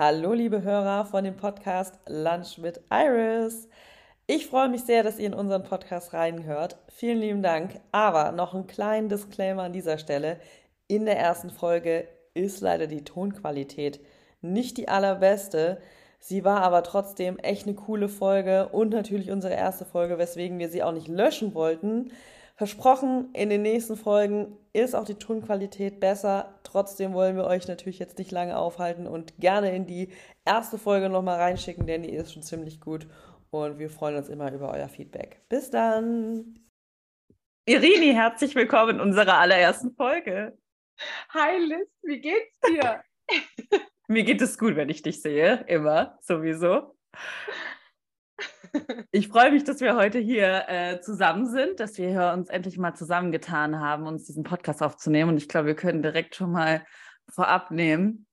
Hallo, liebe Hörer von dem Podcast Lunch mit Iris. Ich freue mich sehr, dass ihr in unseren Podcast reinhört. Vielen lieben Dank. Aber noch einen kleinen Disclaimer an dieser Stelle. In der ersten Folge ist leider die Tonqualität nicht die allerbeste. Sie war aber trotzdem echt eine coole Folge und natürlich unsere erste Folge, weswegen wir sie auch nicht löschen wollten. Versprochen, in den nächsten Folgen ist auch die Tonqualität besser. Trotzdem wollen wir euch natürlich jetzt nicht lange aufhalten und gerne in die erste Folge nochmal reinschicken, denn die ist schon ziemlich gut. Und wir freuen uns immer über euer Feedback. Bis dann! Irini, herzlich willkommen in unserer allerersten Folge. Hi Liz, wie geht's dir? Mir geht es gut, wenn ich dich sehe, immer, sowieso. Ich freue mich, dass wir heute hier äh, zusammen sind, dass wir hier uns endlich mal zusammengetan haben, uns diesen Podcast aufzunehmen. Und ich glaube, wir können direkt schon mal vorab nehmen,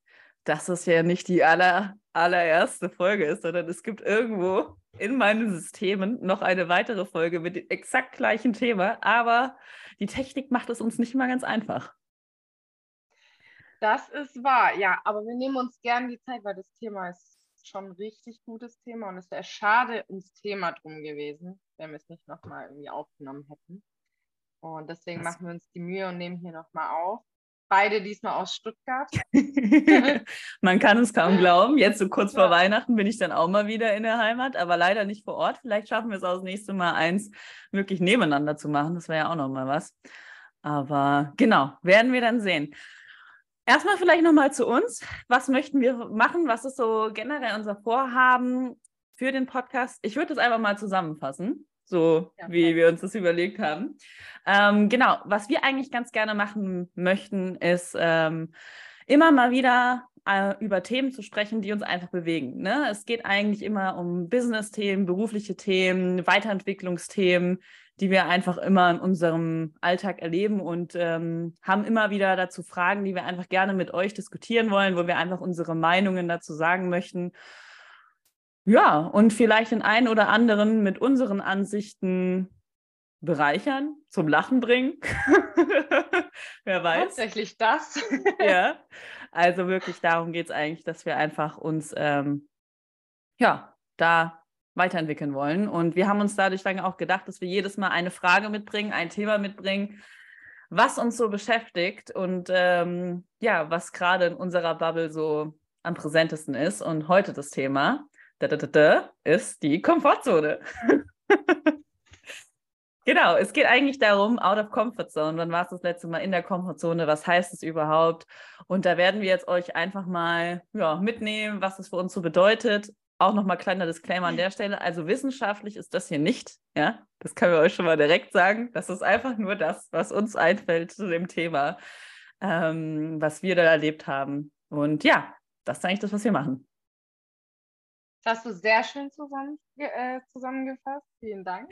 dass es ja nicht die aller, allererste Folge ist, sondern es gibt irgendwo in meinen Systemen noch eine weitere Folge mit dem exakt gleichen Thema. Aber die Technik macht es uns nicht immer ganz einfach. Das ist wahr, ja. Aber wir nehmen uns gern die Zeit, weil das Thema ist schon ein richtig gutes Thema und es wäre schade ums Thema drum gewesen, wenn wir es nicht nochmal irgendwie aufgenommen hätten. Und deswegen das machen wir uns die Mühe und nehmen hier nochmal auf. Beide diesmal aus Stuttgart. Man kann es kaum glauben. Jetzt so kurz ja. vor Weihnachten bin ich dann auch mal wieder in der Heimat, aber leider nicht vor Ort. Vielleicht schaffen wir es auch das nächste Mal eins wirklich nebeneinander zu machen. Das wäre ja auch nochmal was. Aber genau, werden wir dann sehen. Erstmal vielleicht nochmal zu uns. Was möchten wir machen? Was ist so generell unser Vorhaben für den Podcast? Ich würde das einfach mal zusammenfassen, so ja, wie wir uns das überlegt haben. Ähm, genau, was wir eigentlich ganz gerne machen möchten, ist ähm, immer mal wieder äh, über Themen zu sprechen, die uns einfach bewegen. Ne? Es geht eigentlich immer um Business-Themen, berufliche Themen, Weiterentwicklungsthemen, die wir einfach immer in unserem Alltag erleben und ähm, haben immer wieder dazu Fragen, die wir einfach gerne mit euch diskutieren wollen, wo wir einfach unsere Meinungen dazu sagen möchten. Ja, und vielleicht den einen oder anderen mit unseren Ansichten bereichern, zum Lachen bringen. Wer weiß. Tatsächlich das. ja, also wirklich darum geht es eigentlich, dass wir einfach uns ähm, ja da weiterentwickeln wollen. Und wir haben uns dadurch dann auch gedacht, dass wir jedes Mal eine Frage mitbringen, ein Thema mitbringen, was uns so beschäftigt und ähm, ja, was gerade in unserer Bubble so am präsentesten ist. Und heute das Thema da, da, da, ist die Komfortzone. genau, es geht eigentlich darum, out of comfort zone. Wann war es das letzte Mal in der Komfortzone? Was heißt es überhaupt? Und da werden wir jetzt euch einfach mal ja, mitnehmen, was es für uns so bedeutet auch nochmal kleiner Disclaimer an der Stelle. Also wissenschaftlich ist das hier nicht, ja. Das können wir euch schon mal direkt sagen. Das ist einfach nur das, was uns einfällt zu dem Thema, ähm, was wir da erlebt haben. Und ja, das ist eigentlich das, was wir machen. Das hast du sehr schön zusammen, äh, zusammengefasst. Vielen Dank.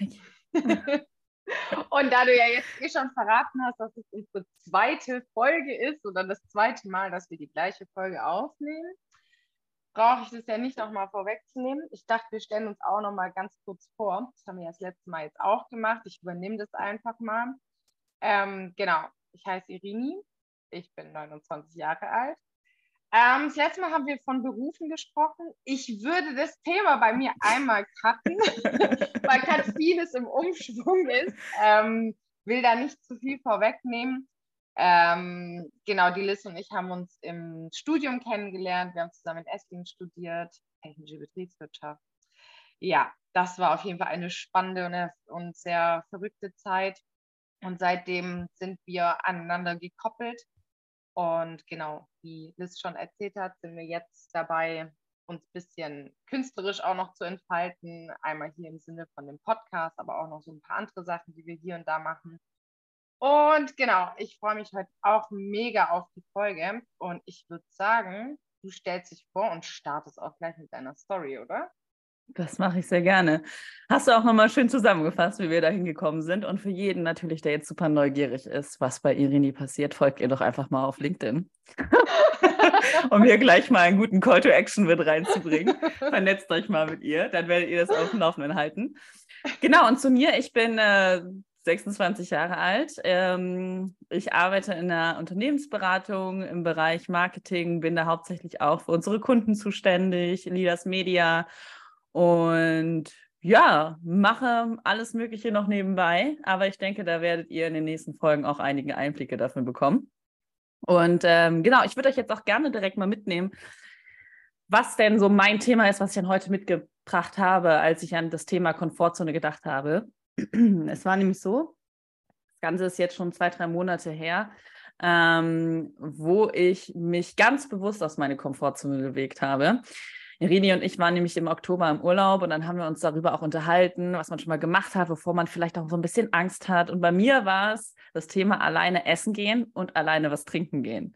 Und da du ja jetzt eh schon verraten hast, dass es unsere zweite Folge ist oder das zweite Mal, dass wir die gleiche Folge aufnehmen, brauche ich das ja nicht nochmal vorwegzunehmen. Ich dachte, wir stellen uns auch nochmal ganz kurz vor. Das haben wir ja das letzte Mal jetzt auch gemacht. Ich übernehme das einfach mal. Ähm, genau, ich heiße Irini. Ich bin 29 Jahre alt. Ähm, das letzte Mal haben wir von Berufen gesprochen. Ich würde das Thema bei mir einmal cutten, weil gerade vieles im Umschwung ist. Ähm, will da nicht zu viel vorwegnehmen. Ähm, genau, die Liz und ich haben uns im Studium kennengelernt. Wir haben zusammen in Esslingen studiert, technische Betriebswirtschaft. Ja, das war auf jeden Fall eine spannende und sehr verrückte Zeit. Und seitdem sind wir aneinander gekoppelt. Und genau, wie Liz schon erzählt hat, sind wir jetzt dabei, uns ein bisschen künstlerisch auch noch zu entfalten. Einmal hier im Sinne von dem Podcast, aber auch noch so ein paar andere Sachen, die wir hier und da machen. Und genau, ich freue mich heute auch mega auf die Folge. Und ich würde sagen, du stellst dich vor und startest auch gleich mit deiner Story, oder? Das mache ich sehr gerne. Hast du auch nochmal schön zusammengefasst, wie wir da hingekommen sind. Und für jeden natürlich, der jetzt super neugierig ist, was bei Irini passiert, folgt ihr doch einfach mal auf LinkedIn. um hier gleich mal einen guten Call to Action mit reinzubringen. Vernetzt euch mal mit ihr, dann werdet ihr das auf dem Laufenden halten. Genau, und zu mir, ich bin äh, 26 Jahre alt. Ähm, ich arbeite in der Unternehmensberatung im Bereich Marketing, bin da hauptsächlich auch für unsere Kunden zuständig, Leaders Media und ja, mache alles Mögliche noch nebenbei, aber ich denke, da werdet ihr in den nächsten Folgen auch einige Einblicke dafür bekommen. Und ähm, genau, ich würde euch jetzt auch gerne direkt mal mitnehmen, was denn so mein Thema ist, was ich dann heute mitgebracht habe, als ich an das Thema Komfortzone gedacht habe. Es war nämlich so, das Ganze ist jetzt schon zwei, drei Monate her, ähm, wo ich mich ganz bewusst aus meiner Komfortzone bewegt habe. Irini und ich waren nämlich im Oktober im Urlaub und dann haben wir uns darüber auch unterhalten, was man schon mal gemacht hat, wovor man vielleicht auch so ein bisschen Angst hat. Und bei mir war es das Thema alleine essen gehen und alleine was trinken gehen.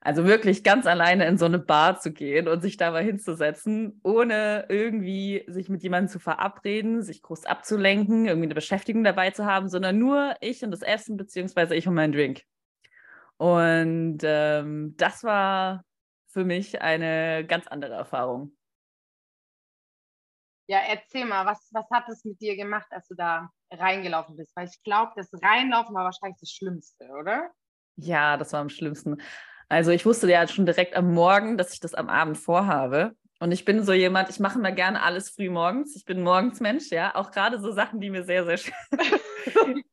Also wirklich ganz alleine in so eine Bar zu gehen und sich da mal hinzusetzen, ohne irgendwie sich mit jemandem zu verabreden, sich groß abzulenken, irgendwie eine Beschäftigung dabei zu haben, sondern nur ich und das Essen, beziehungsweise ich und mein Drink. Und ähm, das war für mich eine ganz andere Erfahrung. Ja, erzähl mal, was, was hat es mit dir gemacht, als du da reingelaufen bist? Weil ich glaube, das Reinlaufen war wahrscheinlich das Schlimmste, oder? Ja, das war am schlimmsten. Also ich wusste ja schon direkt am Morgen, dass ich das am Abend vorhabe. Und ich bin so jemand, ich mache immer gerne alles früh morgens. Ich bin Morgensmensch, ja. Auch gerade so Sachen, die mir sehr, sehr schwer.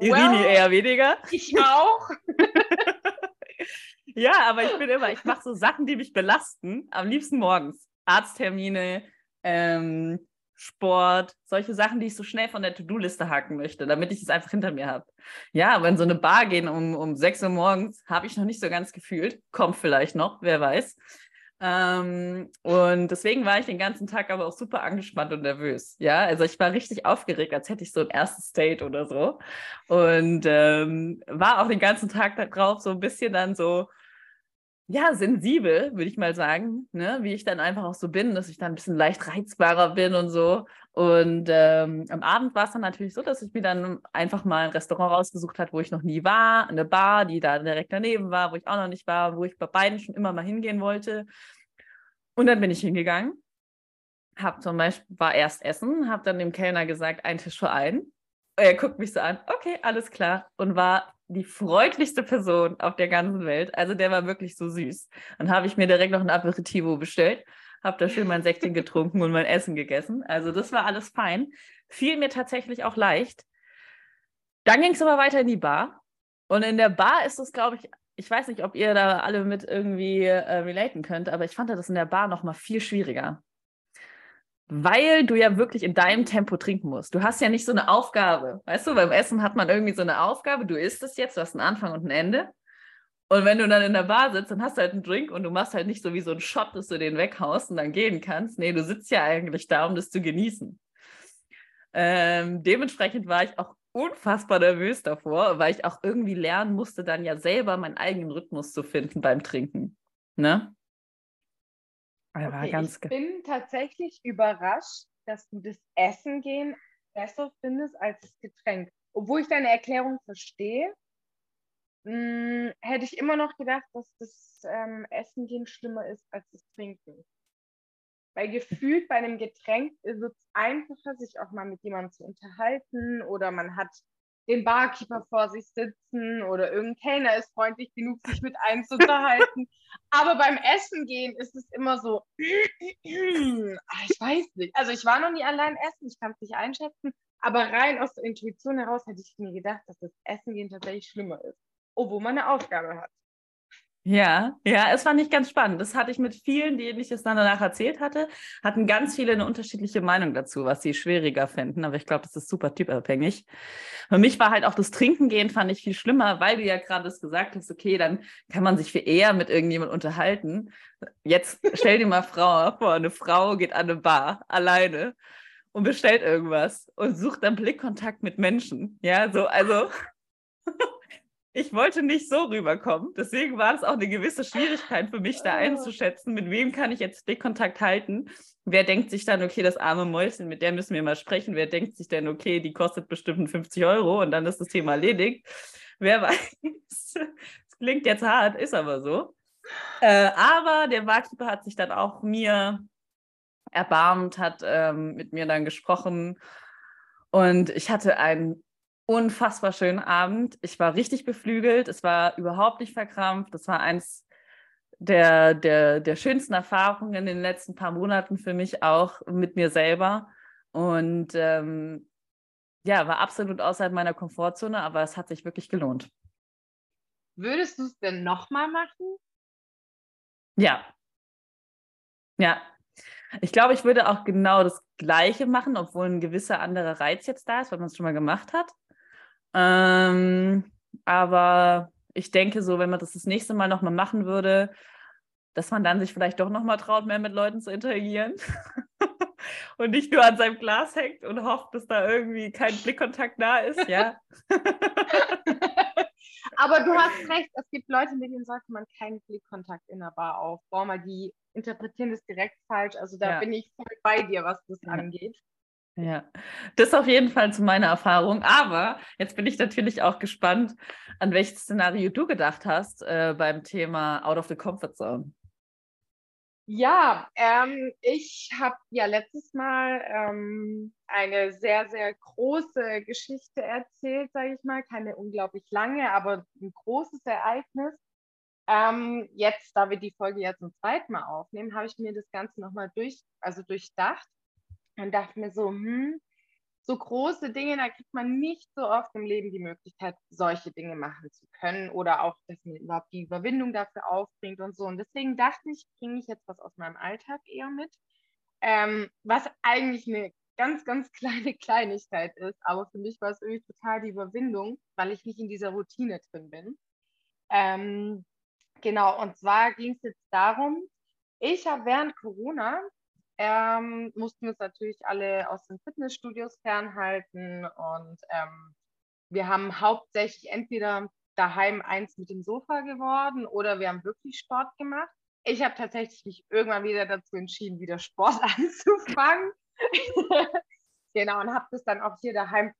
Irini well, eher weniger. Ich auch. ja, aber ich bin immer, ich mache so Sachen, die mich belasten. Am liebsten morgens. Arzttermine, ähm, Sport, solche Sachen, die ich so schnell von der To-Do-Liste haken möchte, damit ich es einfach hinter mir habe. Ja, aber in so eine Bar gehen um, um 6 Uhr morgens, habe ich noch nicht so ganz gefühlt. Kommt vielleicht noch, wer weiß. Ähm, und deswegen war ich den ganzen Tag aber auch super angespannt und nervös. Ja, also ich war richtig aufgeregt, als hätte ich so ein erstes Date oder so. Und ähm, war auch den ganzen Tag darauf so ein bisschen dann so, ja, sensibel, würde ich mal sagen, ne? wie ich dann einfach auch so bin, dass ich dann ein bisschen leicht reizbarer bin und so. Und ähm, am Abend war es dann natürlich so, dass ich mir dann einfach mal ein Restaurant rausgesucht habe, wo ich noch nie war, eine Bar, die da direkt daneben war, wo ich auch noch nicht war, wo ich bei beiden schon immer mal hingehen wollte. Und dann bin ich hingegangen, habe zum Beispiel, war erst essen, habe dann dem Kellner gesagt, ein Tisch für einen. Er guckt mich so an, okay, alles klar. Und war die freundlichste Person auf der ganzen Welt. Also der war wirklich so süß. Dann habe ich mir direkt noch ein Aperitivo bestellt, habe da schön mein Säckchen getrunken und mein Essen gegessen. Also das war alles fein. Fiel mir tatsächlich auch leicht. Dann ging es aber weiter in die Bar. Und in der Bar ist es, glaube ich, ich weiß nicht, ob ihr da alle mit irgendwie äh, relaten könnt, aber ich fand das in der Bar noch mal viel schwieriger weil du ja wirklich in deinem Tempo trinken musst. Du hast ja nicht so eine Aufgabe. Weißt du, beim Essen hat man irgendwie so eine Aufgabe, du isst es jetzt, du hast einen Anfang und ein Ende. Und wenn du dann in der Bar sitzt, dann hast du halt einen Drink und du machst halt nicht so wie so einen Shot, dass du den weghaust und dann gehen kannst. Nee, du sitzt ja eigentlich da, um das zu genießen. Ähm, dementsprechend war ich auch unfassbar nervös davor, weil ich auch irgendwie lernen musste, dann ja selber meinen eigenen Rhythmus zu finden beim Trinken. Ne? Okay, ich bin tatsächlich überrascht, dass du das Essen gehen besser findest als das Getränk. Obwohl ich deine Erklärung verstehe, mh, hm, hätte ich immer noch gedacht, dass das ähm, Essen gehen schlimmer ist als das Trinken. Weil gefühlt bei einem Getränk wird es einfacher, sich auch mal mit jemandem zu unterhalten oder man hat den Barkeeper vor sich sitzen oder irgendein Kellner ist freundlich genug, sich mit einem zu unterhalten. Aber beim Essen gehen ist es immer so, ah, ich weiß nicht. Also ich war noch nie allein essen, ich kann es nicht einschätzen, aber rein aus der Intuition heraus hätte ich mir gedacht, dass das Essen gehen tatsächlich schlimmer ist, obwohl man eine Aufgabe hat. Ja, ja, es fand ich ganz spannend. Das hatte ich mit vielen, denen ich es dann danach erzählt hatte, hatten ganz viele eine unterschiedliche Meinung dazu, was sie schwieriger finden. Aber ich glaube, das ist super typabhängig. Für mich war halt auch das Trinken gehen, fand ich viel schlimmer, weil du ja gerade das gesagt hast, okay, dann kann man sich viel eher mit irgendjemand unterhalten. Jetzt stell dir mal Frau vor, eine Frau geht an eine Bar alleine und bestellt irgendwas und sucht dann Blickkontakt mit Menschen. Ja, so, also ich wollte nicht so rüberkommen. Deswegen war es auch eine gewisse Schwierigkeit für mich, da ah. einzuschätzen, mit wem kann ich jetzt Blickkontakt halten. Wer denkt sich dann, okay, das arme Mäuschen, mit der müssen wir mal sprechen. Wer denkt sich denn, okay, die kostet bestimmt 50 Euro und dann ist das Thema erledigt. Wer weiß. Es klingt jetzt hart, ist aber so. Äh, aber der Barkeeper hat sich dann auch mir erbarmt, hat ähm, mit mir dann gesprochen. Und ich hatte ein unfassbar schönen Abend. Ich war richtig beflügelt. Es war überhaupt nicht verkrampft. Das war eins der, der, der schönsten Erfahrungen in den letzten paar Monaten für mich auch mit mir selber. Und ähm, ja, war absolut außerhalb meiner Komfortzone, aber es hat sich wirklich gelohnt. Würdest du es denn nochmal machen? Ja. Ja. Ich glaube, ich würde auch genau das Gleiche machen, obwohl ein gewisser anderer Reiz jetzt da ist, weil man es schon mal gemacht hat. Ähm, aber ich denke so, wenn man das das nächste Mal nochmal machen würde, dass man dann sich vielleicht doch nochmal traut, mehr mit Leuten zu interagieren und nicht nur an seinem Glas hängt und hofft, dass da irgendwie kein Blickkontakt da ist, ja. Aber du hast recht, es gibt Leute, mit denen sollte man keinen Blickkontakt in der Bar aufbauen, weil die interpretieren das direkt falsch. Also da ja. bin ich voll bei dir, was das ja. angeht. Ja, das auf jeden Fall zu meiner Erfahrung. Aber jetzt bin ich natürlich auch gespannt, an welches Szenario du gedacht hast äh, beim Thema Out of the Comfort Zone. Ja, ähm, ich habe ja letztes Mal ähm, eine sehr, sehr große Geschichte erzählt, sage ich mal. Keine unglaublich lange, aber ein großes Ereignis. Ähm, jetzt, da wir die Folge jetzt zum zweiten Mal aufnehmen, habe ich mir das Ganze nochmal durch, also durchdacht und dachte mir so, hm, so große Dinge, da kriegt man nicht so oft im Leben die Möglichkeit, solche Dinge machen zu können oder auch, dass man überhaupt die Überwindung dafür aufbringt und so. Und deswegen dachte ich, bringe ich jetzt was aus meinem Alltag eher mit, ähm, was eigentlich eine ganz, ganz kleine Kleinigkeit ist. Aber für mich war es irgendwie total die Überwindung, weil ich nicht in dieser Routine drin bin. Ähm, genau, und zwar ging es jetzt darum, ich habe während Corona ähm, mussten uns natürlich alle aus den Fitnessstudios fernhalten und ähm, wir haben hauptsächlich entweder daheim eins mit dem Sofa geworden oder wir haben wirklich Sport gemacht. Ich habe tatsächlich mich irgendwann wieder dazu entschieden, wieder Sport anzufangen. genau, und habe das dann auch hier daheim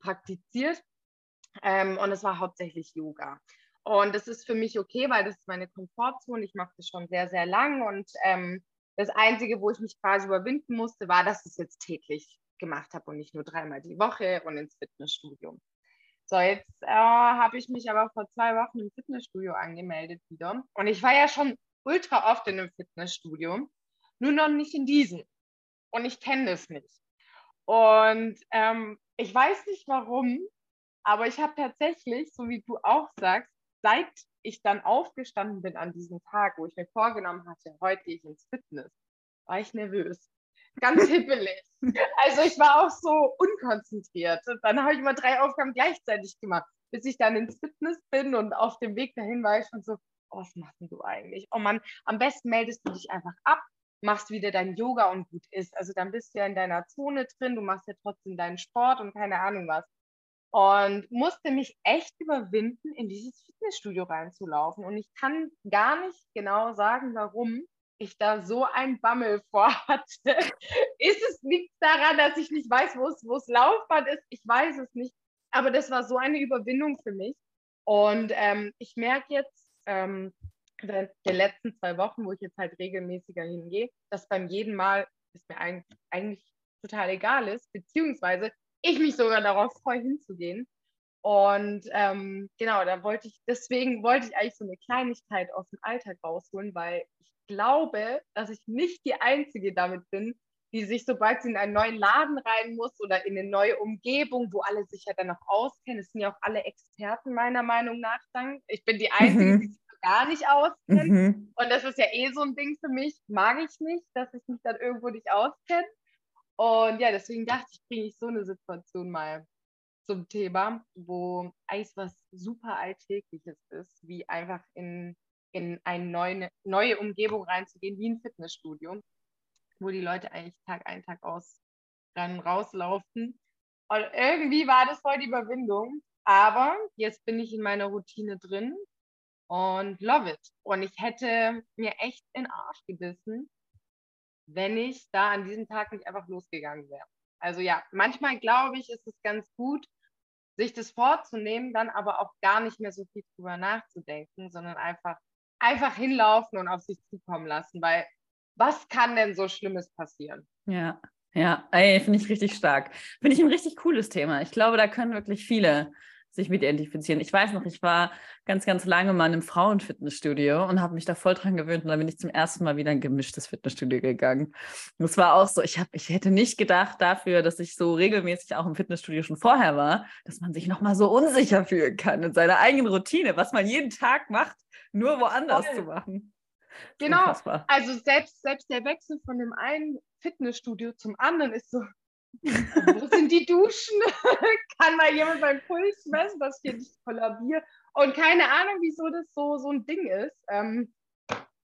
praktiziert. Ähm, und es war hauptsächlich Yoga. Und das ist für mich okay, weil das ist meine Komfortzone. Ich mache das schon sehr, sehr lang und ähm, das Einzige, wo ich mich quasi überwinden musste, war, dass ich es jetzt täglich gemacht habe und nicht nur dreimal die Woche und ins Fitnessstudio. So, jetzt äh, habe ich mich aber vor zwei Wochen im Fitnessstudio angemeldet wieder. Und ich war ja schon ultra oft in einem Fitnessstudio, nur noch nicht in diesem. Und ich kenne das nicht. Und ähm, ich weiß nicht warum, aber ich habe tatsächlich, so wie du auch sagst, seit ich dann aufgestanden bin an diesem Tag, wo ich mir vorgenommen hatte, heute gehe ich ins Fitness, war ich nervös. Ganz hippelig. Also ich war auch so unkonzentriert. Dann habe ich immer drei Aufgaben gleichzeitig gemacht, bis ich dann ins Fitness bin und auf dem Weg dahin war ich schon so, oh, was machst du eigentlich? Oh Mann, am besten meldest du dich einfach ab, machst wieder dein Yoga und gut ist. Also dann bist du ja in deiner Zone drin, du machst ja trotzdem deinen Sport und keine Ahnung was und musste mich echt überwinden, in dieses Fitnessstudio reinzulaufen. Und ich kann gar nicht genau sagen, warum ich da so ein Bammel vorhatte. ist es nichts daran, dass ich nicht weiß, wo es, wo Laufband ist? Ich weiß es nicht. Aber das war so eine Überwindung für mich. Und ähm, ich merke jetzt ähm, seit den letzten zwei Wochen, wo ich jetzt halt regelmäßiger hingehe, dass beim jeden Mal es mir eigentlich, eigentlich total egal ist, beziehungsweise ich mich sogar darauf freue, hinzugehen. Und ähm, genau, da wollte ich, deswegen wollte ich eigentlich so eine Kleinigkeit aus dem Alltag rausholen, weil ich glaube, dass ich nicht die Einzige damit bin, die sich, sobald sie in einen neuen Laden rein muss oder in eine neue Umgebung, wo alle sich ja dann auch auskennen, es sind ja auch alle Experten meiner Meinung nach dann. Ich bin die Einzige, mhm. die sich gar nicht auskennt. Mhm. Und das ist ja eh so ein Ding für mich. Mag ich nicht, dass ich mich dann irgendwo nicht auskenne. Und ja, deswegen dachte ich, bringe ich so eine Situation mal zum Thema, wo eigentlich was super Alltägliches ist, wie einfach in, in eine neue, neue Umgebung reinzugehen, wie ein Fitnessstudio, wo die Leute eigentlich Tag ein, Tag aus ran rauslaufen. Und irgendwie war das voll die Überwindung. Aber jetzt bin ich in meiner Routine drin und love it. Und ich hätte mir echt in den Arsch gebissen, wenn ich da an diesem Tag nicht einfach losgegangen wäre. Also ja, manchmal glaube ich, ist es ganz gut, sich das vorzunehmen, dann aber auch gar nicht mehr so viel drüber nachzudenken, sondern einfach, einfach hinlaufen und auf sich zukommen lassen, weil was kann denn so Schlimmes passieren? Ja, Ja, finde ich richtig stark. Finde ich ein richtig cooles Thema. Ich glaube, da können wirklich viele sich mit identifizieren. Ich weiß noch, ich war ganz, ganz lange mal in einem Frauenfitnessstudio und habe mich da voll dran gewöhnt und dann bin ich zum ersten Mal wieder in ein gemischtes Fitnessstudio gegangen. Und es war auch so, ich, hab, ich hätte nicht gedacht dafür, dass ich so regelmäßig auch im Fitnessstudio schon vorher war, dass man sich nochmal so unsicher fühlen kann in seiner eigenen Routine, was man jeden Tag macht, nur woanders voll. zu machen. Genau, Unfassbar. also selbst, selbst der Wechsel von dem einen Fitnessstudio zum anderen ist so, wo sind die Duschen? Kann mal jemand beim Puls messen, dass ich hier nicht kollabiere? Und keine Ahnung, wieso das so, so ein Ding ist. Ähm,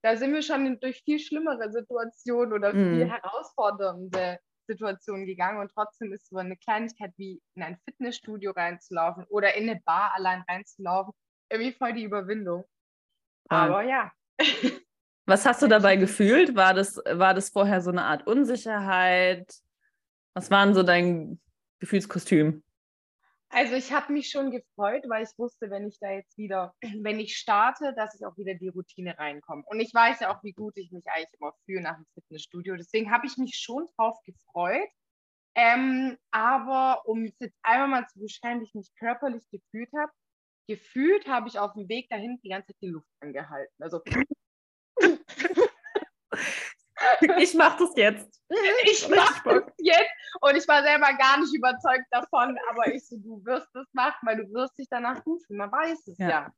da sind wir schon durch viel schlimmere Situationen oder viel mm. herausfordernde Situationen gegangen und trotzdem ist so eine Kleinigkeit wie in ein Fitnessstudio reinzulaufen oder in eine Bar allein reinzulaufen irgendwie voll die Überwindung. Aber ja. Was hast du dabei gefühlt? War das, war das vorher so eine Art Unsicherheit? Was war denn so dein Gefühlskostüm? Also ich habe mich schon gefreut, weil ich wusste, wenn ich da jetzt wieder, wenn ich starte, dass ich auch wieder die Routine reinkomme. Und ich weiß ja auch, wie gut ich mich eigentlich immer fühle nach dem Fitnessstudio. Deswegen habe ich mich schon drauf gefreut. Ähm, aber um es jetzt einmal mal zu beschreiben, wie ich mich körperlich gefühlt habe, gefühlt habe ich auf dem Weg dahin die ganze Zeit die Luft angehalten. Also ich mache das jetzt. Ich mache das jetzt. Und ich war selber gar nicht überzeugt davon, aber ich so, du wirst das machen, weil du wirst dich danach fühlen. Man weiß es ja. ja.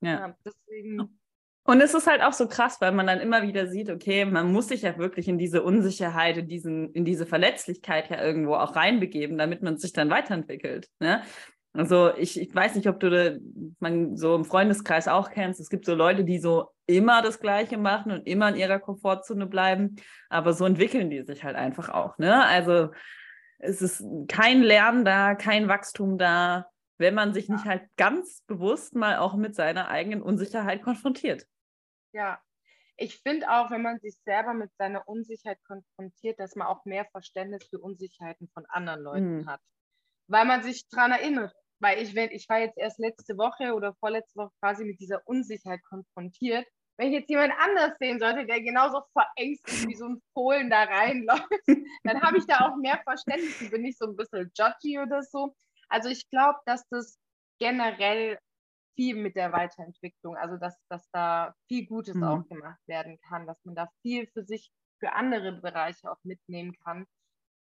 ja. ja deswegen. Und es ist halt auch so krass, weil man dann immer wieder sieht, okay, man muss sich ja wirklich in diese Unsicherheit, in, diesen, in diese Verletzlichkeit ja irgendwo auch reinbegeben, damit man sich dann weiterentwickelt. Ne? Also ich, ich weiß nicht, ob du man so im Freundeskreis auch kennst. Es gibt so Leute, die so immer das Gleiche machen und immer in ihrer Komfortzone bleiben, aber so entwickeln die sich halt einfach auch. Ne? Also es ist kein Lernen da, kein Wachstum da, wenn man sich nicht halt ganz bewusst mal auch mit seiner eigenen Unsicherheit konfrontiert. Ja, ich finde auch, wenn man sich selber mit seiner Unsicherheit konfrontiert, dass man auch mehr Verständnis für Unsicherheiten von anderen Leuten hm. hat. Weil man sich daran erinnert, weil ich, wenn, ich war jetzt erst letzte Woche oder vorletzte Woche quasi mit dieser Unsicherheit konfrontiert. Wenn ich jetzt jemand anders sehen sollte, der genauso verängstigt wie so ein Fohlen da reinläuft, dann habe ich da auch mehr Verständnis und bin ich so ein bisschen judgy oder so. Also ich glaube, dass das generell viel mit der Weiterentwicklung, also dass, dass da viel Gutes mhm. auch gemacht werden kann, dass man da viel für sich, für andere Bereiche auch mitnehmen kann.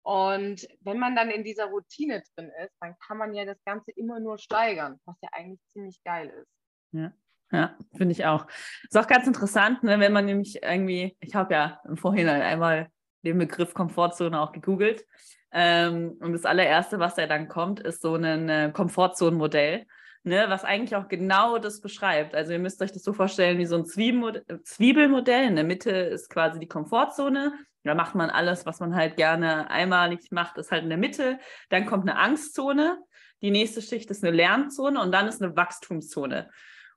Und wenn man dann in dieser Routine drin ist, dann kann man ja das Ganze immer nur steigern, was ja eigentlich ziemlich geil ist. Ja. Ja, finde ich auch. Ist auch ganz interessant, ne, wenn man nämlich irgendwie, ich habe ja im Vorhinein einmal den Begriff Komfortzone auch gegoogelt. Ähm, und das allererste, was da dann kommt, ist so ein äh, Komfortzonenmodell, ne, was eigentlich auch genau das beschreibt. Also ihr müsst euch das so vorstellen wie so ein Zwiebelmodell. In der Mitte ist quasi die Komfortzone da macht man alles, was man halt gerne einmalig macht, ist halt in der Mitte. Dann kommt eine Angstzone. Die nächste Schicht ist eine Lernzone und dann ist eine Wachstumszone.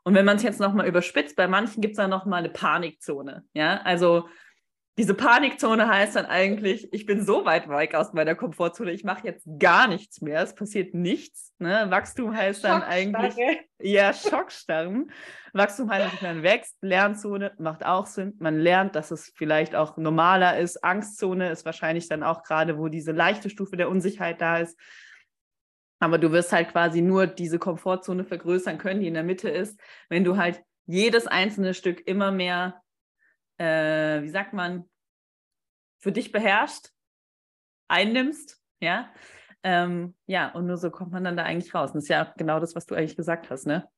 Und wenn man es jetzt nochmal überspitzt, bei manchen gibt es dann nochmal eine Panikzone. Ja, also diese Panikzone heißt dann eigentlich, ich bin so weit weg aus meiner Komfortzone, ich mache jetzt gar nichts mehr, es passiert nichts. Ne? Wachstum heißt dann eigentlich, ja, Schockstarren. Wachstum heißt, dass man wächst, Lernzone macht auch Sinn, man lernt, dass es vielleicht auch normaler ist. Angstzone ist wahrscheinlich dann auch gerade, wo diese leichte Stufe der Unsicherheit da ist. Aber du wirst halt quasi nur diese Komfortzone vergrößern können, die in der Mitte ist, wenn du halt jedes einzelne Stück immer mehr äh, wie sagt man, für dich beherrscht, einnimmst, ja. Ähm, ja, und nur so kommt man dann da eigentlich raus. Und das ist ja genau das, was du eigentlich gesagt hast, ne?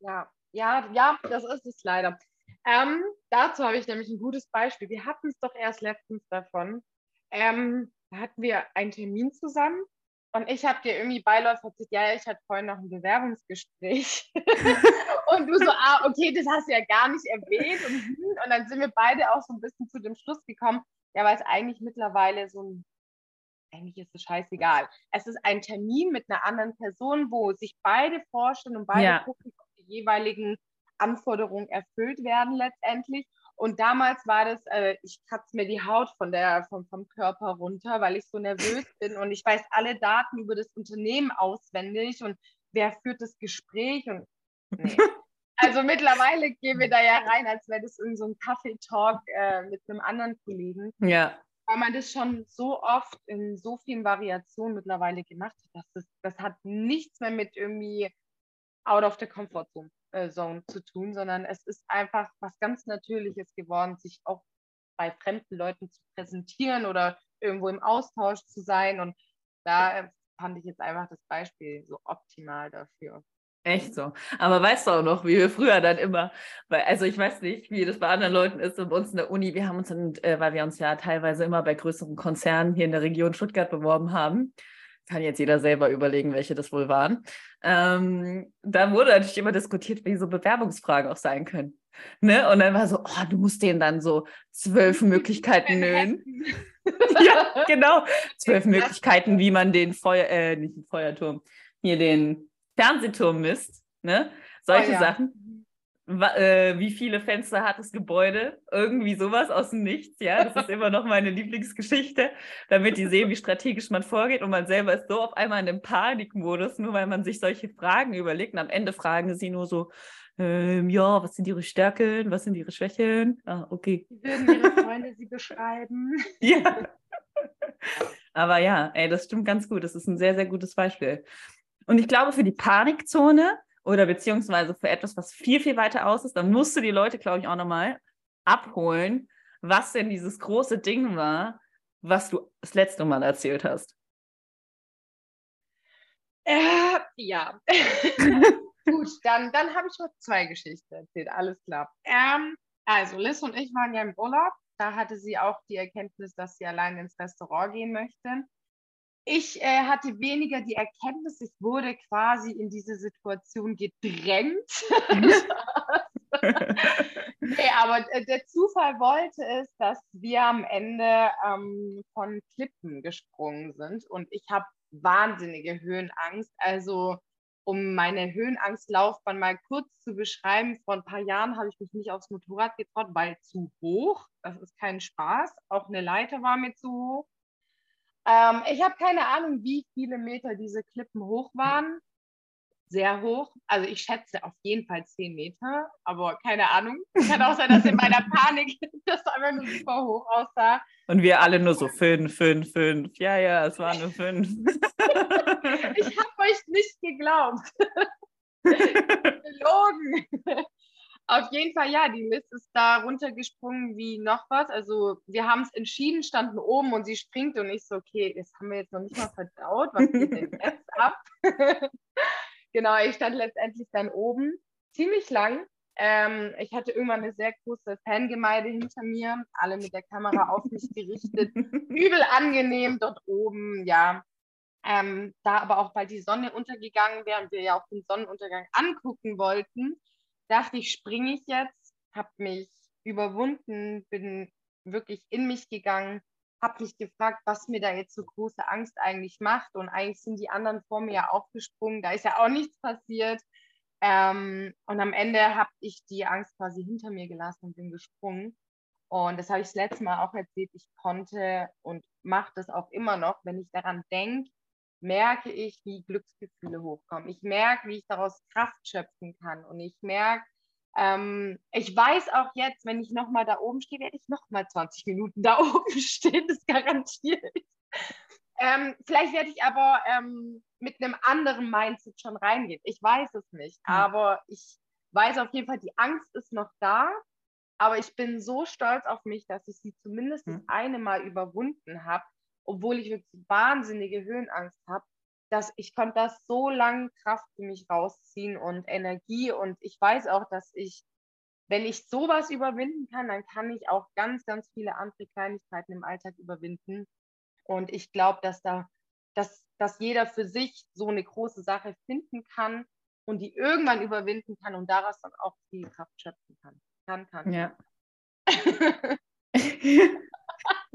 Ja, ja, ja, das ist es leider. Ähm, dazu habe ich nämlich ein gutes Beispiel. Wir hatten es doch erst letztens davon. Ähm, da hatten wir einen Termin zusammen und ich habe dir irgendwie beiläufig gesagt, ja, ich hatte vorhin noch ein Bewerbungsgespräch. und du so, ah, okay, das hast du ja gar nicht erwähnt. Und, hm, und dann sind wir beide auch so ein bisschen zu dem Schluss gekommen, ja, weil es eigentlich mittlerweile so ein, eigentlich ist es scheißegal. Es ist ein Termin mit einer anderen Person, wo sich beide vorstellen und beide ja. gucken, ob die jeweiligen Anforderungen erfüllt werden letztendlich. Und damals war das, äh, ich kratze mir die Haut von der, vom, vom Körper runter, weil ich so nervös bin und ich weiß alle Daten über das Unternehmen auswendig und wer führt das Gespräch und nee. Also mittlerweile gehen wir da ja rein, als wäre das irgend so ein Kaffee-Talk äh, mit einem anderen Kollegen. Ja. weil man das schon so oft in so vielen Variationen mittlerweile gemacht hat, dass das, das hat nichts mehr mit irgendwie out of the comfort zone, äh, zone zu tun, sondern es ist einfach was ganz Natürliches geworden, sich auch bei fremden Leuten zu präsentieren oder irgendwo im Austausch zu sein. Und da äh, fand ich jetzt einfach das Beispiel so optimal dafür. Echt so. Aber weißt du auch noch, wie wir früher dann immer, weil, also ich weiß nicht, wie das bei anderen Leuten ist bei uns in der Uni, wir haben uns dann, äh, weil wir uns ja teilweise immer bei größeren Konzernen hier in der Region Stuttgart beworben haben, kann jetzt jeder selber überlegen, welche das wohl waren. Ähm, da wurde natürlich immer diskutiert, wie so Bewerbungsfragen auch sein können. Ne? Und dann war so, oh, du musst denen dann so zwölf Möglichkeiten nennen. ja, genau. Zwölf Möglichkeiten, wie man den Feuer, äh, nicht den Feuerturm, hier den Fernsehturm misst, ne? Solche oh, ja. Sachen. Äh, wie viele Fenster hat das Gebäude? Irgendwie sowas aus dem Nichts, ja. Das ist immer noch meine Lieblingsgeschichte, damit die sehen, wie strategisch man vorgeht und man selber ist so auf einmal in einem Panikmodus, nur weil man sich solche Fragen überlegt. Und am Ende fragen sie nur so, ähm, ja, was sind ihre Stärken, was sind ihre Schwächen? Ah, okay. Wie würden ihre Freunde sie beschreiben? ja. Aber ja, ey, das stimmt ganz gut. Das ist ein sehr, sehr gutes Beispiel. Und ich glaube, für die Panikzone oder beziehungsweise für etwas, was viel, viel weiter aus ist, dann musst du die Leute, glaube ich, auch nochmal abholen, was denn dieses große Ding war, was du das letzte Mal erzählt hast. Äh, ja. Gut, dann, dann habe ich noch zwei Geschichten erzählt, alles klar. Ähm, also, Liz und ich waren ja im Urlaub. Da hatte sie auch die Erkenntnis, dass sie allein ins Restaurant gehen möchte ich äh, hatte weniger die Erkenntnis, ich wurde quasi in diese Situation gedrängt. nee, aber äh, der Zufall wollte es, dass wir am Ende ähm, von Klippen gesprungen sind und ich habe wahnsinnige Höhenangst. Also um meine Höhenangstlaufbahn mal kurz zu beschreiben, vor ein paar Jahren habe ich mich nicht aufs Motorrad getraut, weil zu hoch. Das ist kein Spaß. Auch eine Leiter war mir zu hoch. Ähm, ich habe keine Ahnung, wie viele Meter diese Klippen hoch waren. Sehr hoch. Also ich schätze auf jeden Fall zehn Meter, aber keine Ahnung. Kann auch sein, dass in meiner Panik das einfach nur super hoch aussah. Und wir alle nur so fünf, fünf, fünf. Ja, ja, es waren nur fünf. ich habe euch nicht geglaubt. Gelogen. Auf jeden Fall, ja, die Liz ist da runtergesprungen wie noch was. Also wir haben es entschieden, standen oben und sie springt und ich so, okay, das haben wir jetzt noch nicht mal verdaut. Was geht denn jetzt ab? genau, ich stand letztendlich dann oben, ziemlich lang. Ähm, ich hatte irgendwann eine sehr große Fangemeinde hinter mir, alle mit der Kamera auf mich gerichtet. Übel angenehm dort oben, ja. Ähm, da aber auch bald die Sonne untergegangen wäre und wir ja auch den Sonnenuntergang angucken wollten, dachte ich, springe ich jetzt, habe mich überwunden, bin wirklich in mich gegangen, habe mich gefragt, was mir da jetzt so große Angst eigentlich macht. Und eigentlich sind die anderen vor mir ja aufgesprungen, da ist ja auch nichts passiert. Ähm, und am Ende habe ich die Angst quasi hinter mir gelassen und bin gesprungen. Und das habe ich das letzte Mal auch erzählt. Ich konnte und mache das auch immer noch, wenn ich daran denke, merke ich, wie Glücksgefühle hochkommen. Ich merke, wie ich daraus Kraft schöpfen kann. Und ich merke, ähm, ich weiß auch jetzt, wenn ich nochmal da oben stehe, werde ich nochmal 20 Minuten da oben stehen, das garantiert. Ähm, vielleicht werde ich aber ähm, mit einem anderen Mindset schon reingehen. Ich weiß es nicht, mhm. aber ich weiß auf jeden Fall, die Angst ist noch da. Aber ich bin so stolz auf mich, dass ich sie zumindest mhm. das eine Mal überwunden habe obwohl ich wirklich wahnsinnige Höhenangst habe, dass ich konnte das so lange Kraft für mich rausziehen und Energie und ich weiß auch, dass ich, wenn ich sowas überwinden kann, dann kann ich auch ganz, ganz viele andere Kleinigkeiten im Alltag überwinden. Und ich glaube, dass da, dass, dass jeder für sich so eine große Sache finden kann und die irgendwann überwinden kann und daraus dann auch viel Kraft schöpfen kann. Kann, kann. Ja.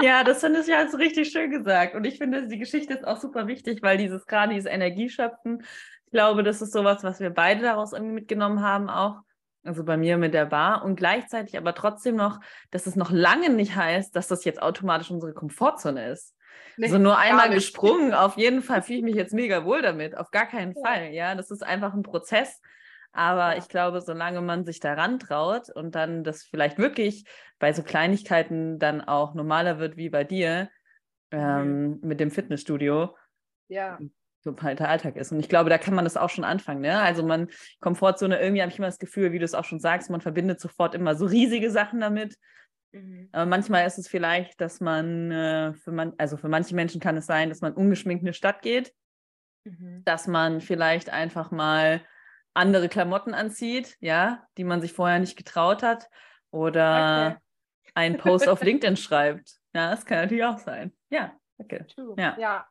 Ja, das finde ich ja jetzt richtig schön gesagt. Und ich finde, die Geschichte ist auch super wichtig, weil dieses gerade dieses Energieschöpfen, ich glaube, das ist sowas, was wir beide daraus irgendwie mitgenommen haben auch. Also bei mir mit der Bar und gleichzeitig aber trotzdem noch, dass es noch lange nicht heißt, dass das jetzt automatisch unsere Komfortzone ist. Nee, also nur einmal gesprungen, auf jeden Fall fühle ich mich jetzt mega wohl damit, auf gar keinen ja. Fall. Ja, das ist einfach ein Prozess. Aber Ja. ich glaube, solange man sich daran traut und dann das vielleicht wirklich bei so Kleinigkeiten dann auch normaler wird wie bei dir ähm, mit dem Fitnessstudio, Ja, so halt der Alltag ist. Und ich glaube, da kann man das auch schon anfangen. Ne? Also man, Komfortzone, irgendwie habe ich immer das Gefühl, wie du es auch schon sagst, man verbindet sofort immer so riesige Sachen damit. mhm. Aber manchmal ist es vielleicht, dass man, äh, für man, also für manche Menschen kann es sein, dass man ungeschminkt in eine Stadt geht, Mhm. dass man vielleicht einfach mal andere Klamotten anzieht, ja, die man sich vorher nicht getraut hat. Oder Okay. einen Post auf LinkedIn schreibt. Ja, das kann natürlich auch sein. Ja, okay. Ja. ja.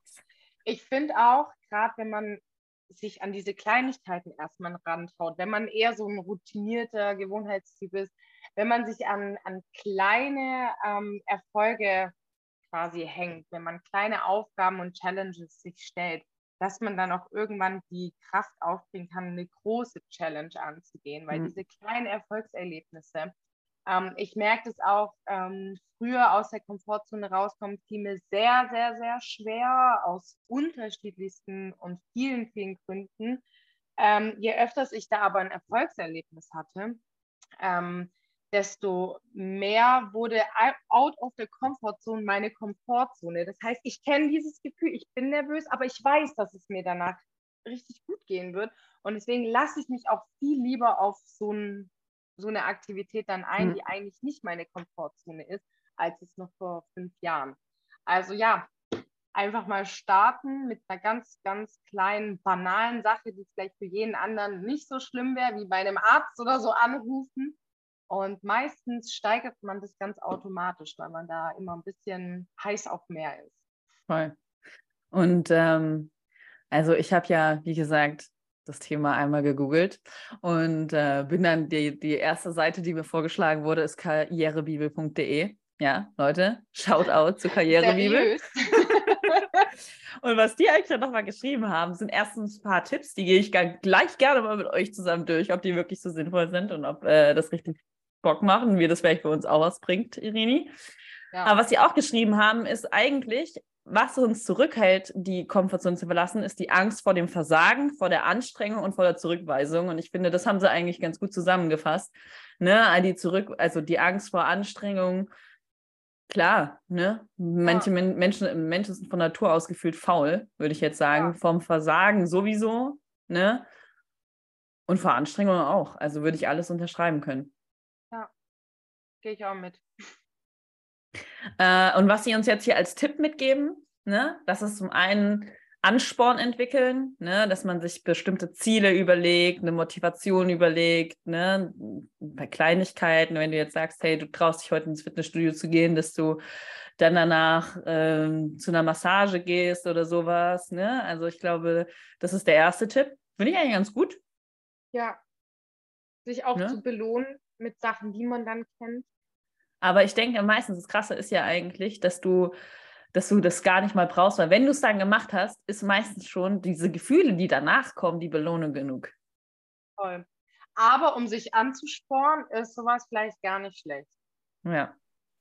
Ich finde auch, gerade wenn man sich an diese Kleinigkeiten erstmal rantraut, wenn man eher so ein routinierter Gewohnheitstyp ist, wenn man sich an, an kleine ähm, Erfolge quasi hängt, wenn man kleine Aufgaben und Challenges sich stellt, dass man dann auch irgendwann die Kraft aufbringen kann, eine große Challenge anzugehen, weil Mhm. diese kleinen Erfolgserlebnisse, ähm, ich merke das auch, ähm, früher aus der Komfortzone rauskommen, fiel mir sehr, sehr, sehr schwer aus unterschiedlichsten und vielen, vielen Gründen. Ähm, je öfters ich da aber ein Erfolgserlebnis hatte, ähm, desto mehr wurde out of the comfort zone meine Komfortzone. Das heißt, ich kenne dieses Gefühl, ich bin nervös, aber ich weiß, dass es mir danach richtig gut gehen wird. Und deswegen lasse ich mich auch viel lieber auf so, ein, so eine Aktivität dann ein, Mhm. die eigentlich nicht meine Komfortzone ist, als es noch vor fünf Jahren. Also ja, einfach mal starten mit einer ganz, ganz kleinen, banalen Sache, die vielleicht für jeden anderen nicht so schlimm wäre, wie bei einem Arzt oder so anrufen. Und meistens steigert man das ganz automatisch, weil man da immer ein bisschen heiß auf mehr ist. Voll. Und ähm, also ich habe ja, wie gesagt, das Thema einmal gegoogelt und äh, bin dann die, die erste Seite, die mir vorgeschlagen wurde, ist karrierebibel.de. Ja, Leute, Shoutout zu Karrierebibel. Und was die eigentlich dann nochmal geschrieben haben, sind erstens ein paar Tipps, die gehe ich gleich gerne mal mit euch zusammen durch, ob die wirklich so sinnvoll sind und ob äh, das richtig Bock machen, wie das vielleicht für uns auch was bringt, Irini. Ja. Aber was sie auch geschrieben haben, ist eigentlich, was uns zurückhält, die Komfortzone zu verlassen, ist die Angst vor dem Versagen, vor der Anstrengung und vor der Zurückweisung. Und ich finde, das haben sie eigentlich ganz gut zusammengefasst. Ne? Die Zurück, also die Angst vor Anstrengung, klar, ne? Manche Men Menschen, Menschen sind von Natur aus gefühlt faul, würde ich jetzt sagen. Ja. Vom Versagen sowieso, ne? Und vor Anstrengung auch. Also würde ich alles unterschreiben können. Gehe ich auch mit. Äh, und was sie uns jetzt hier als Tipp mitgeben, ne, das ist zum einen Ansporn entwickeln, ne, dass man sich bestimmte Ziele überlegt, eine Motivation überlegt, ne, bei Kleinigkeiten, wenn du jetzt sagst, hey, du traust dich heute ins Fitnessstudio zu gehen, dass du dann danach ähm, zu einer Massage gehst oder sowas, ne? Also ich glaube, das ist der erste Tipp. Finde ich eigentlich ganz gut. Ja. Sich auch Ne? zu belohnen mit Sachen, die man dann kennt. Aber ich denke, meistens das Krasse ist ja eigentlich, dass du, dass du das gar nicht mal brauchst, weil wenn du es dann gemacht hast, ist meistens schon diese Gefühle, die danach kommen, die Belohnung genug. Toll. Aber um sich anzusporen, ist sowas vielleicht gar nicht schlecht. Ja.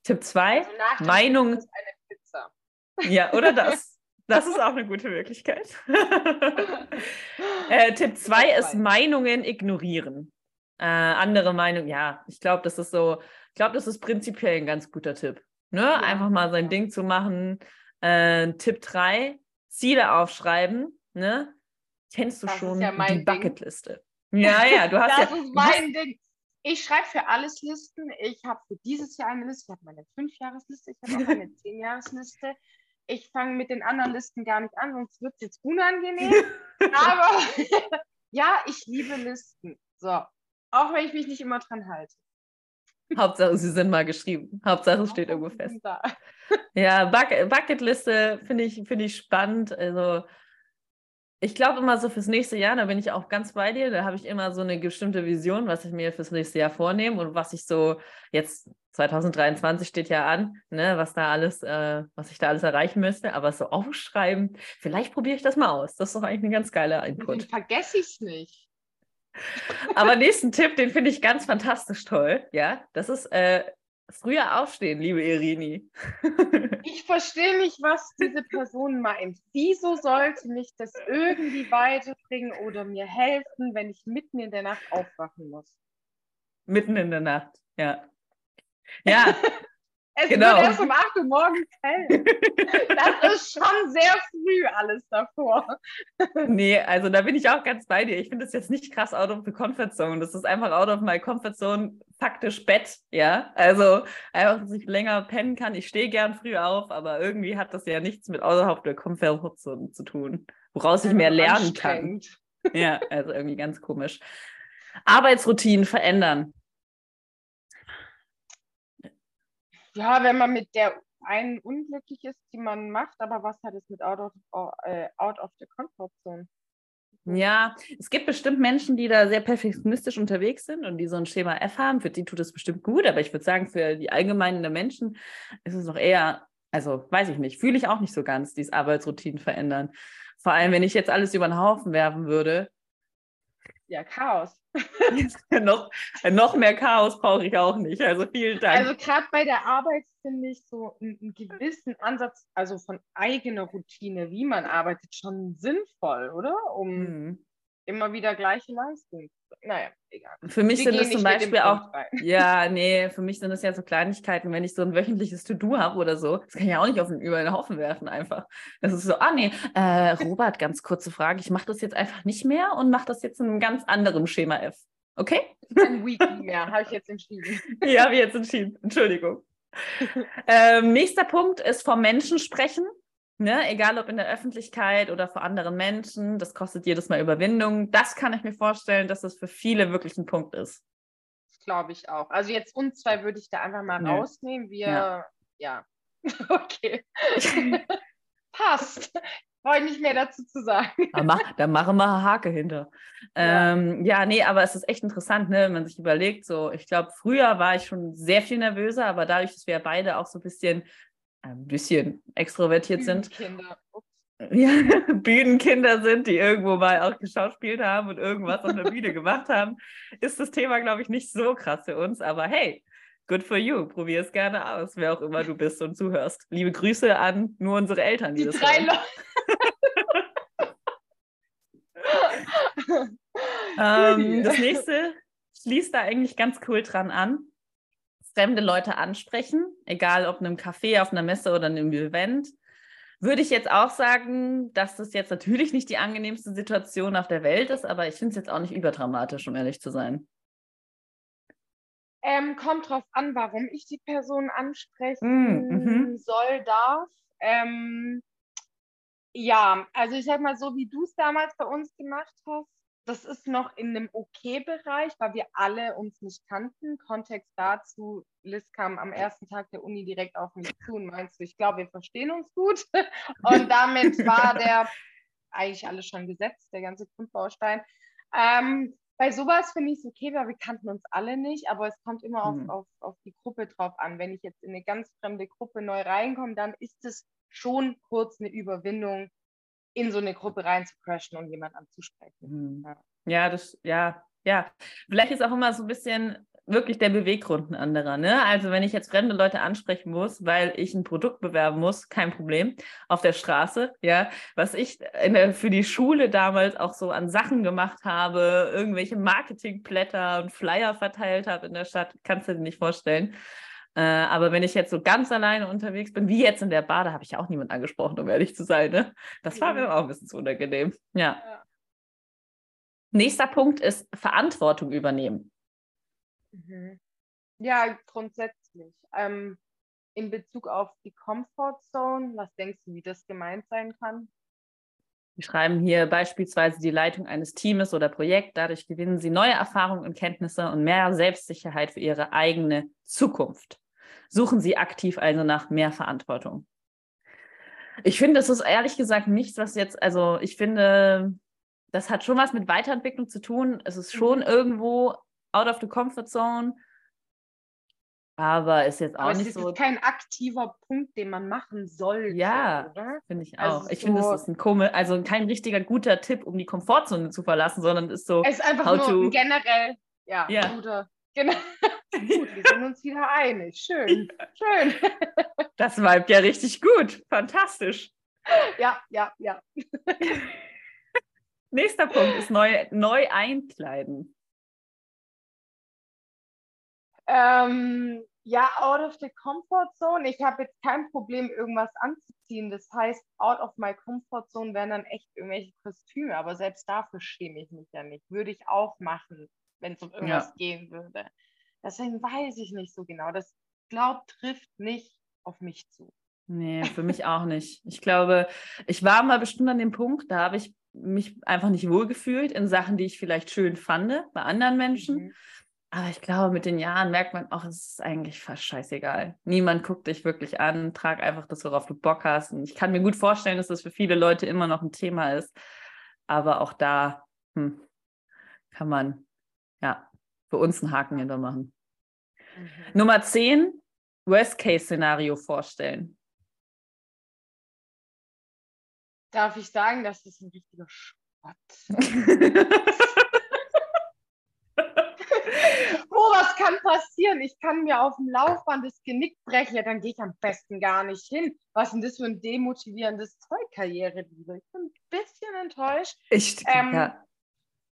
Tipp 2, Also Meinung- ist eine Pizza. ja, oder das. Das ist auch eine gute Möglichkeit. äh, Tipp 2 ist. Meinungen ignorieren. Äh, andere Meinungen, ja, ich glaube, das ist so, ich glaube, das ist prinzipiell ein ganz guter Tipp. Ne? Einfach mal sein ja. Ding zu machen. Äh, Tipp 3, Ziele aufschreiben. Ne? Kennst du Das ist schon ja die Ding. Bucketliste? Ja, ja, du hast Das ja. ist du hast- mein Ding. Ich schreibe für alles Listen. Ich habe für dieses Jahr eine Liste. Ich habe meine Fünfjahresliste. Ich habe auch eine Zehnjahresliste. Ich fange mit den anderen Listen gar nicht an, sonst wird es jetzt unangenehm. Aber ja, ich liebe Listen. So. Auch wenn ich mich nicht immer dran halte. Hauptsache, sie sind mal geschrieben. Hauptsache, es steht irgendwo fest. Ja, Buck Bucketliste finde ich, finde ich spannend. Also, ich glaube immer so fürs nächste Jahr, da bin ich auch ganz bei dir. Da habe ich immer so eine bestimmte Vision, was ich mir fürs nächste Jahr vornehme und was ich so jetzt 2023 steht ja an, ne, was da alles, äh, was ich da alles erreichen müsste. Aber so aufschreiben, vielleicht probiere ich das mal aus. Das ist doch eigentlich ein ganz geiler Dann Input. vergesse ich es nicht. Aber nächsten Tipp, den finde ich ganz fantastisch toll. Ja, das ist äh, früher aufstehen, liebe Irini. ich verstehe nicht, was diese Person meint. Wieso sollte mich das irgendwie weiterbringen oder mir helfen, wenn ich mitten in der Nacht aufwachen muss? Mitten in der Nacht, ja. Ja, Es genau. wird erst um 8 Uhr morgens hell. Das ist schon sehr früh alles davor. Nee, also da bin ich auch ganz bei dir. Ich finde das jetzt nicht krass out of the comfort zone. Das ist einfach out of my comfort zone, faktisch Bett, ja. Also einfach, dass ich länger pennen kann. Ich stehe gern früh auf, aber irgendwie hat das ja nichts mit out of the comfort zone zu tun, woraus ich mehr lernen kann. Ja, also irgendwie ganz komisch. Arbeitsroutinen verändern. Ja, wenn man mit der einen unglücklich ist, die man macht, aber was hat es mit out of, uh, out of the comfort zone? Ja, es gibt bestimmt Menschen, die da sehr perfektionistisch unterwegs sind und die so ein Schema F haben. Für die tut es bestimmt gut, aber ich würde sagen, für die allgemeinen Menschen ist es noch eher, also weiß ich nicht, fühle ich auch nicht so ganz, dieses Arbeitsroutinen verändern. Vor allem, wenn ich jetzt alles über den Haufen werfen würde, ja, Chaos. noch, noch mehr Chaos brauche ich auch nicht. Also vielen Dank. Also gerade bei der Arbeit finde ich so einen, gewissen Ansatz, also von eigener Routine, wie man arbeitet, schon sinnvoll, oder? Um mhm. immer wieder gleiche Leistung naja, egal. Für mich Wir sind das zum Beispiel auch, ja, nee, für mich sind das ja so Kleinigkeiten, wenn ich so ein wöchentliches To-Do habe oder so, das kann ich ja auch nicht auf den, über den Haufen werfen einfach. Das ist so, ah nee, äh, Robert, ganz kurze Frage, ich mache das jetzt einfach nicht mehr und mache das jetzt in einem ganz anderen Schema F. Okay? Ein Weekly mehr, habe ich jetzt entschieden. ja, habe ich jetzt entschieden, Entschuldigung. ähm, nächster Punkt ist vom Menschen sprechen. Ne, egal ob in der Öffentlichkeit oder vor anderen Menschen, das kostet jedes Mal Überwindung. Das kann ich mir vorstellen, dass das für viele wirklich ein Punkt ist. Das glaube ich auch. Also jetzt uns zwei würde ich da einfach mal nee. rausnehmen. Wir, ja, ja. okay. Passt. Ich nicht mehr dazu zu sagen. Da, mach, da machen wir eine Hake hinter. Ja. Ähm, ja, nee, aber es ist echt interessant, ne, wenn man sich überlegt, so, ich glaube, früher war ich schon sehr viel nervöser, aber dadurch, dass wir beide auch so ein bisschen ein bisschen extrovertiert sind. Ja, Bühnenkinder sind, die irgendwo mal auch geschauspielt haben und irgendwas auf der Bühne gemacht haben, ist das Thema, glaube ich, nicht so krass für uns. Aber hey, good for you. Probier es gerne aus, wer auch immer du bist und zuhörst. Liebe Grüße an nur unsere Eltern, die, die das drei Leute. ähm, das nächste schließt da eigentlich ganz cool dran an fremde Leute ansprechen, egal ob in einem Café, auf einer Messe oder in einem Event, würde ich jetzt auch sagen, dass das jetzt natürlich nicht die angenehmste Situation auf der Welt ist, aber ich finde es jetzt auch nicht überdramatisch, um ehrlich zu sein. Ähm, kommt drauf an, warum ich die Person ansprechen mm, soll, darf. Ähm, ja, also ich sag mal so, wie du es damals bei uns gemacht hast, das ist noch in einem okay-Bereich, weil wir alle uns nicht kannten. Kontext dazu, Liz kam am ersten Tag der Uni direkt auf mich zu und meinst du, ich glaube, wir verstehen uns gut. Und damit war der eigentlich alles schon gesetzt, der ganze Grundbaustein. Ähm, bei sowas finde ich es okay, weil wir kannten uns alle nicht, aber es kommt immer auf, mhm. auf, auf die Gruppe drauf an. Wenn ich jetzt in eine ganz fremde Gruppe neu reinkomme, dann ist es schon kurz eine Überwindung, in so eine Gruppe rein zu crashen und jemand anzusprechen. Mhm. Ja. ja, das, ja, ja. Vielleicht ist auch immer so ein bisschen wirklich der Beweggrund ein anderer. Ne? Also wenn ich jetzt fremde Leute ansprechen muss, weil ich ein Produkt bewerben muss, kein Problem, auf der Straße, ja, was ich der, für die Schule damals auch so an Sachen gemacht habe, irgendwelche Marketingblätter und Flyer verteilt habe in der Stadt, kannst du dir nicht vorstellen. Äh, aber wenn ich jetzt so ganz alleine unterwegs bin, wie jetzt in der Bar, da habe ich ja auch niemand angesprochen, um ehrlich zu sein. Ne? Das war mir auch ein bisschen zu unangenehm. Ja. ja. Nächster Punkt ist Verantwortung übernehmen. Mhm. Ja, grundsätzlich. Ähm, in Bezug auf die Comfort Zone, was denkst du, wie das gemeint sein kann? Wir schreiben hier beispielsweise die Leitung eines Teams oder Projekts. Dadurch gewinnen Sie neue Erfahrungen und Kenntnisse und mehr Selbstsicherheit für Ihre eigene Zukunft. Suchen Sie aktiv also nach mehr Verantwortung. Ich finde, das ist ehrlich gesagt nichts, was jetzt, also ich finde, das hat schon was mit Weiterentwicklung zu tun. Es ist schon mhm. irgendwo out of the comfort zone. Aber ist jetzt auch Aber nicht so. Es ist kein aktiver Punkt, den man machen soll. Ja, finde ich auch. Also ich so finde, es ist ein komisch, also kein richtiger guter Tipp, um die Komfortzone zu verlassen, sondern ist so. Es ist einfach nur to... generell, ja, ja. guter. Genau. Gut, wir sind uns wieder einig. Schön, schön. Das vibet ja richtig gut. Fantastisch. Ja, ja, ja. Nächster Punkt ist neu, neu einkleiden. Ähm, ja, out of the comfort zone. Ich habe jetzt kein Problem, irgendwas anzuziehen. Das heißt, out of my comfort zone wären dann echt irgendwelche Kostüme. Aber selbst dafür schäme ich mich ja nicht. Würde ich auch machen, wenn es um irgendwas ja. gehen würde. Deswegen weiß ich nicht so genau. Das glaubt trifft nicht auf mich zu. Nee, für mich auch nicht. Ich glaube, ich war mal bestimmt an dem Punkt, da habe ich mich einfach nicht wohlgefühlt in Sachen, die ich vielleicht schön fand bei anderen Menschen. Mhm. Aber ich glaube, mit den Jahren merkt man auch, es ist eigentlich fast scheißegal. Niemand guckt dich wirklich an. Trag einfach das, worauf du Bock hast. Und ich kann mir gut vorstellen, dass das für viele Leute immer noch ein Thema ist. Aber auch da hm, kann man ja für uns einen Haken hinter machen. Mhm. Nummer 10, Worst-Case-Szenario vorstellen. Darf ich sagen, dass das ein richtiger Schrott oh, was kann passieren? Ich kann mir auf dem Laufband das Genick brechen. Ja, dann gehe ich am besten gar nicht hin. Was ist denn das für ein demotivierendes Zeug, Karriere, liebe? Ich bin ein bisschen enttäuscht. Ich, ähm, ja.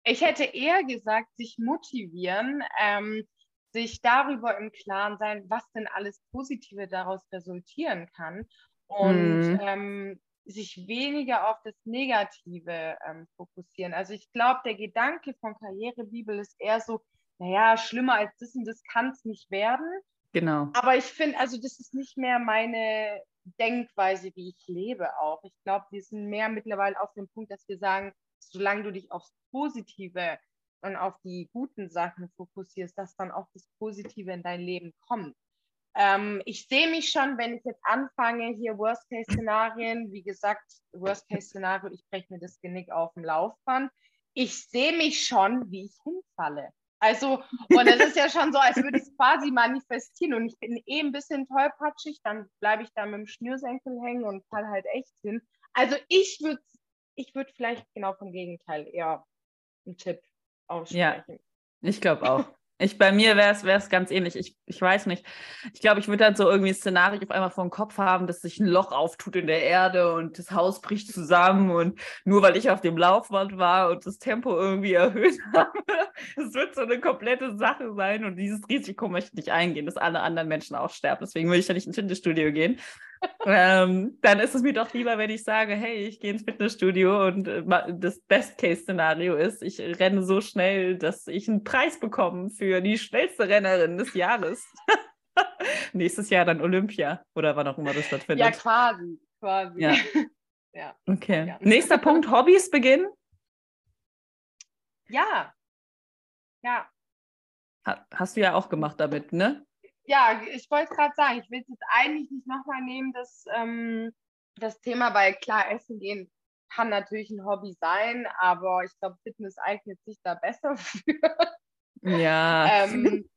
Ich hätte eher gesagt, sich motivieren, ähm, sich darüber im Klaren sein, was denn alles Positive daraus resultieren kann. Und mhm. ähm, sich weniger auf das Negative ähm, fokussieren. Also ich glaube, der Gedanke von Karrierebibel ist eher so, naja, schlimmer als das und das kann es nicht werden. Genau. Aber ich finde, also das ist nicht mehr meine Denkweise, wie ich lebe auch. Ich glaube, wir sind mehr mittlerweile auf dem Punkt, dass wir sagen, solange du dich aufs Positive und auf die guten Sachen fokussierst, dass dann auch das Positive in dein Leben kommt. Ähm, ich sehe mich schon, wenn ich jetzt anfange, hier Worst-Case-Szenarien, wie gesagt, Worst-Case-Szenario, ich breche mir das Genick auf dem Laufband. Ich sehe mich schon, wie ich hinfalle. Also, und es ist ja schon so, als würde ich es quasi manifestieren und ich bin eh ein bisschen tollpatschig, dann bleibe ich da mit dem Schnürsenkel hängen und fall halt echt hin. Also ich würde ich würd vielleicht genau vom Gegenteil eher einen Tipp aussprechen. Ja, ich glaube auch. Ich, bei mir wäre es ganz ähnlich. Ich, ich weiß nicht. Ich glaube, ich würde dann so irgendwie ein Szenario auf einmal vor dem Kopf haben, dass sich ein Loch auftut in der Erde und das Haus bricht zusammen und nur weil ich auf dem Laufband war und das Tempo irgendwie erhöht habe. Es wird so eine komplette Sache sein und dieses Risiko möchte ich nicht eingehen, dass alle anderen Menschen auch sterben. Deswegen will ich ja nicht ins Fitnessstudio gehen ähm, dann ist es mir doch lieber, wenn ich sage, hey, ich gehe ins Fitnessstudio und äh, das Best-Case-Szenario ist, ich renne so schnell, dass ich einen Preis bekomme für die schnellste Rennerin des Jahres. Nächstes Jahr dann Olympia oder wann auch immer das stattfindet. Ja, quasi, quasi. Ja. ja. Okay. Ja. Nächster Punkt, Hobbys beginnen. Ja. Ja. hast du ja auch gemacht damit, ne? Ja, ich wollte gerade sagen, ich will es jetzt eigentlich nicht nochmal nehmen, das, ähm, das Thema, weil klar, Essen gehen kann natürlich ein Hobby sein, aber ich glaube, Fitness eignet sich da besser für. Ja. ähm,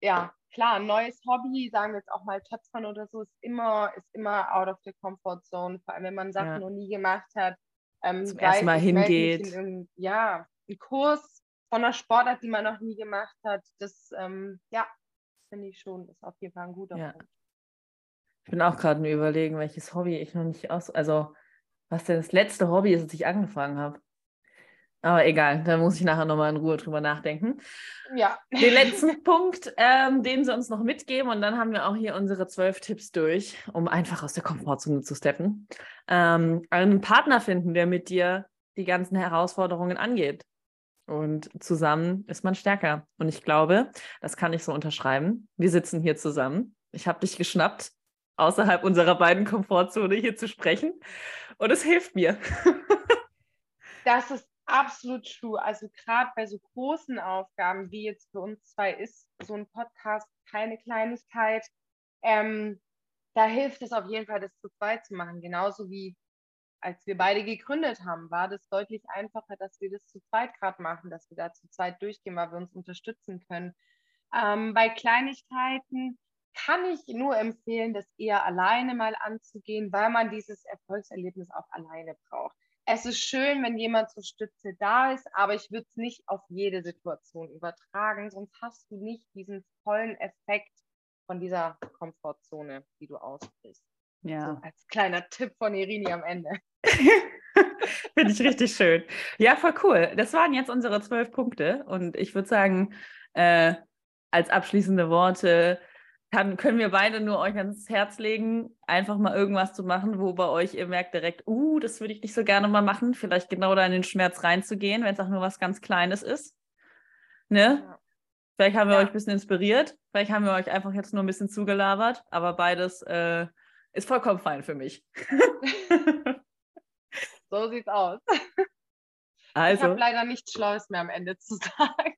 ja, klar, ein neues Hobby, sagen wir jetzt auch mal Töpfern oder so, ist immer, ist immer out of the comfort zone, vor allem wenn man Sachen ja. noch nie gemacht hat. Ähm, Zum ersten Mal hingeht. In, ja, ein Kurs von einer Sportart, die man noch nie gemacht hat, das, ähm, ja, finde ich schon, ist auf jeden Fall ein guter ja. Punkt. Ich bin auch gerade mir überlegen, welches Hobby ich noch nicht aus. Also, was denn das letzte Hobby ist, das ich angefangen habe. Aber egal, da muss ich nachher nochmal in Ruhe drüber nachdenken. Ja. Den letzten Punkt, ähm, den sie uns noch mitgeben, und dann haben wir auch hier unsere zwölf Tipps durch, um einfach aus der Komfortzone zu steppen. Ähm, einen Partner finden, der mit dir die ganzen Herausforderungen angeht. Und zusammen ist man stärker. Und ich glaube, das kann ich so unterschreiben. Wir sitzen hier zusammen. Ich habe dich geschnappt, außerhalb unserer beiden Komfortzone hier zu sprechen. Und es hilft mir. das ist absolut true. Also gerade bei so großen Aufgaben, wie jetzt für uns zwei ist, so ein Podcast keine Kleinigkeit. Ähm, da hilft es auf jeden Fall, das zu zweit zu machen. Genauso wie als wir beide gegründet haben, war das deutlich einfacher, dass wir das zu zweit gerade machen, dass wir da zu zweit durchgehen, weil wir uns unterstützen können. Ähm, bei Kleinigkeiten kann ich nur empfehlen, das eher alleine mal anzugehen, weil man dieses Erfolgserlebnis auch alleine braucht. es ist schön, wenn jemand zur Stütze da ist, aber ich würde es nicht auf jede Situation übertragen, sonst hast du nicht diesen vollen Effekt von dieser Komfortzone, die du ausbrichst. Ja. So als kleiner Tipp von Irini am Ende. Finde ich richtig schön. Ja, voll cool. Das waren jetzt unsere zwölf Punkte. Und ich würde sagen, äh, als abschließende Worte kann, können wir beide nur euch ans Herz legen, einfach mal irgendwas zu machen, wo bei euch ihr merkt direkt, uh, das würde ich nicht so gerne mal machen. Vielleicht genau da in den Schmerz reinzugehen, wenn es auch nur was ganz Kleines ist. Ne? Ja. Vielleicht haben wir ja. euch ein bisschen inspiriert, vielleicht haben wir euch einfach jetzt nur ein bisschen zugelabert, aber beides äh, ist vollkommen fein für mich. so sieht's aus. Also, ich habe leider nichts Schlaues mehr am Ende zu sagen.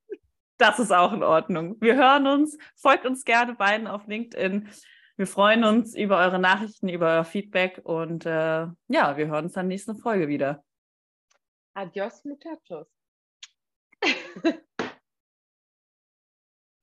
Das ist auch in Ordnung. Wir hören uns. Folgt uns gerne beiden auf LinkedIn. Wir freuen uns über eure Nachrichten, über euer Feedback und äh, ja, wir hören uns dann nächste Folge wieder. Adios, muchachos.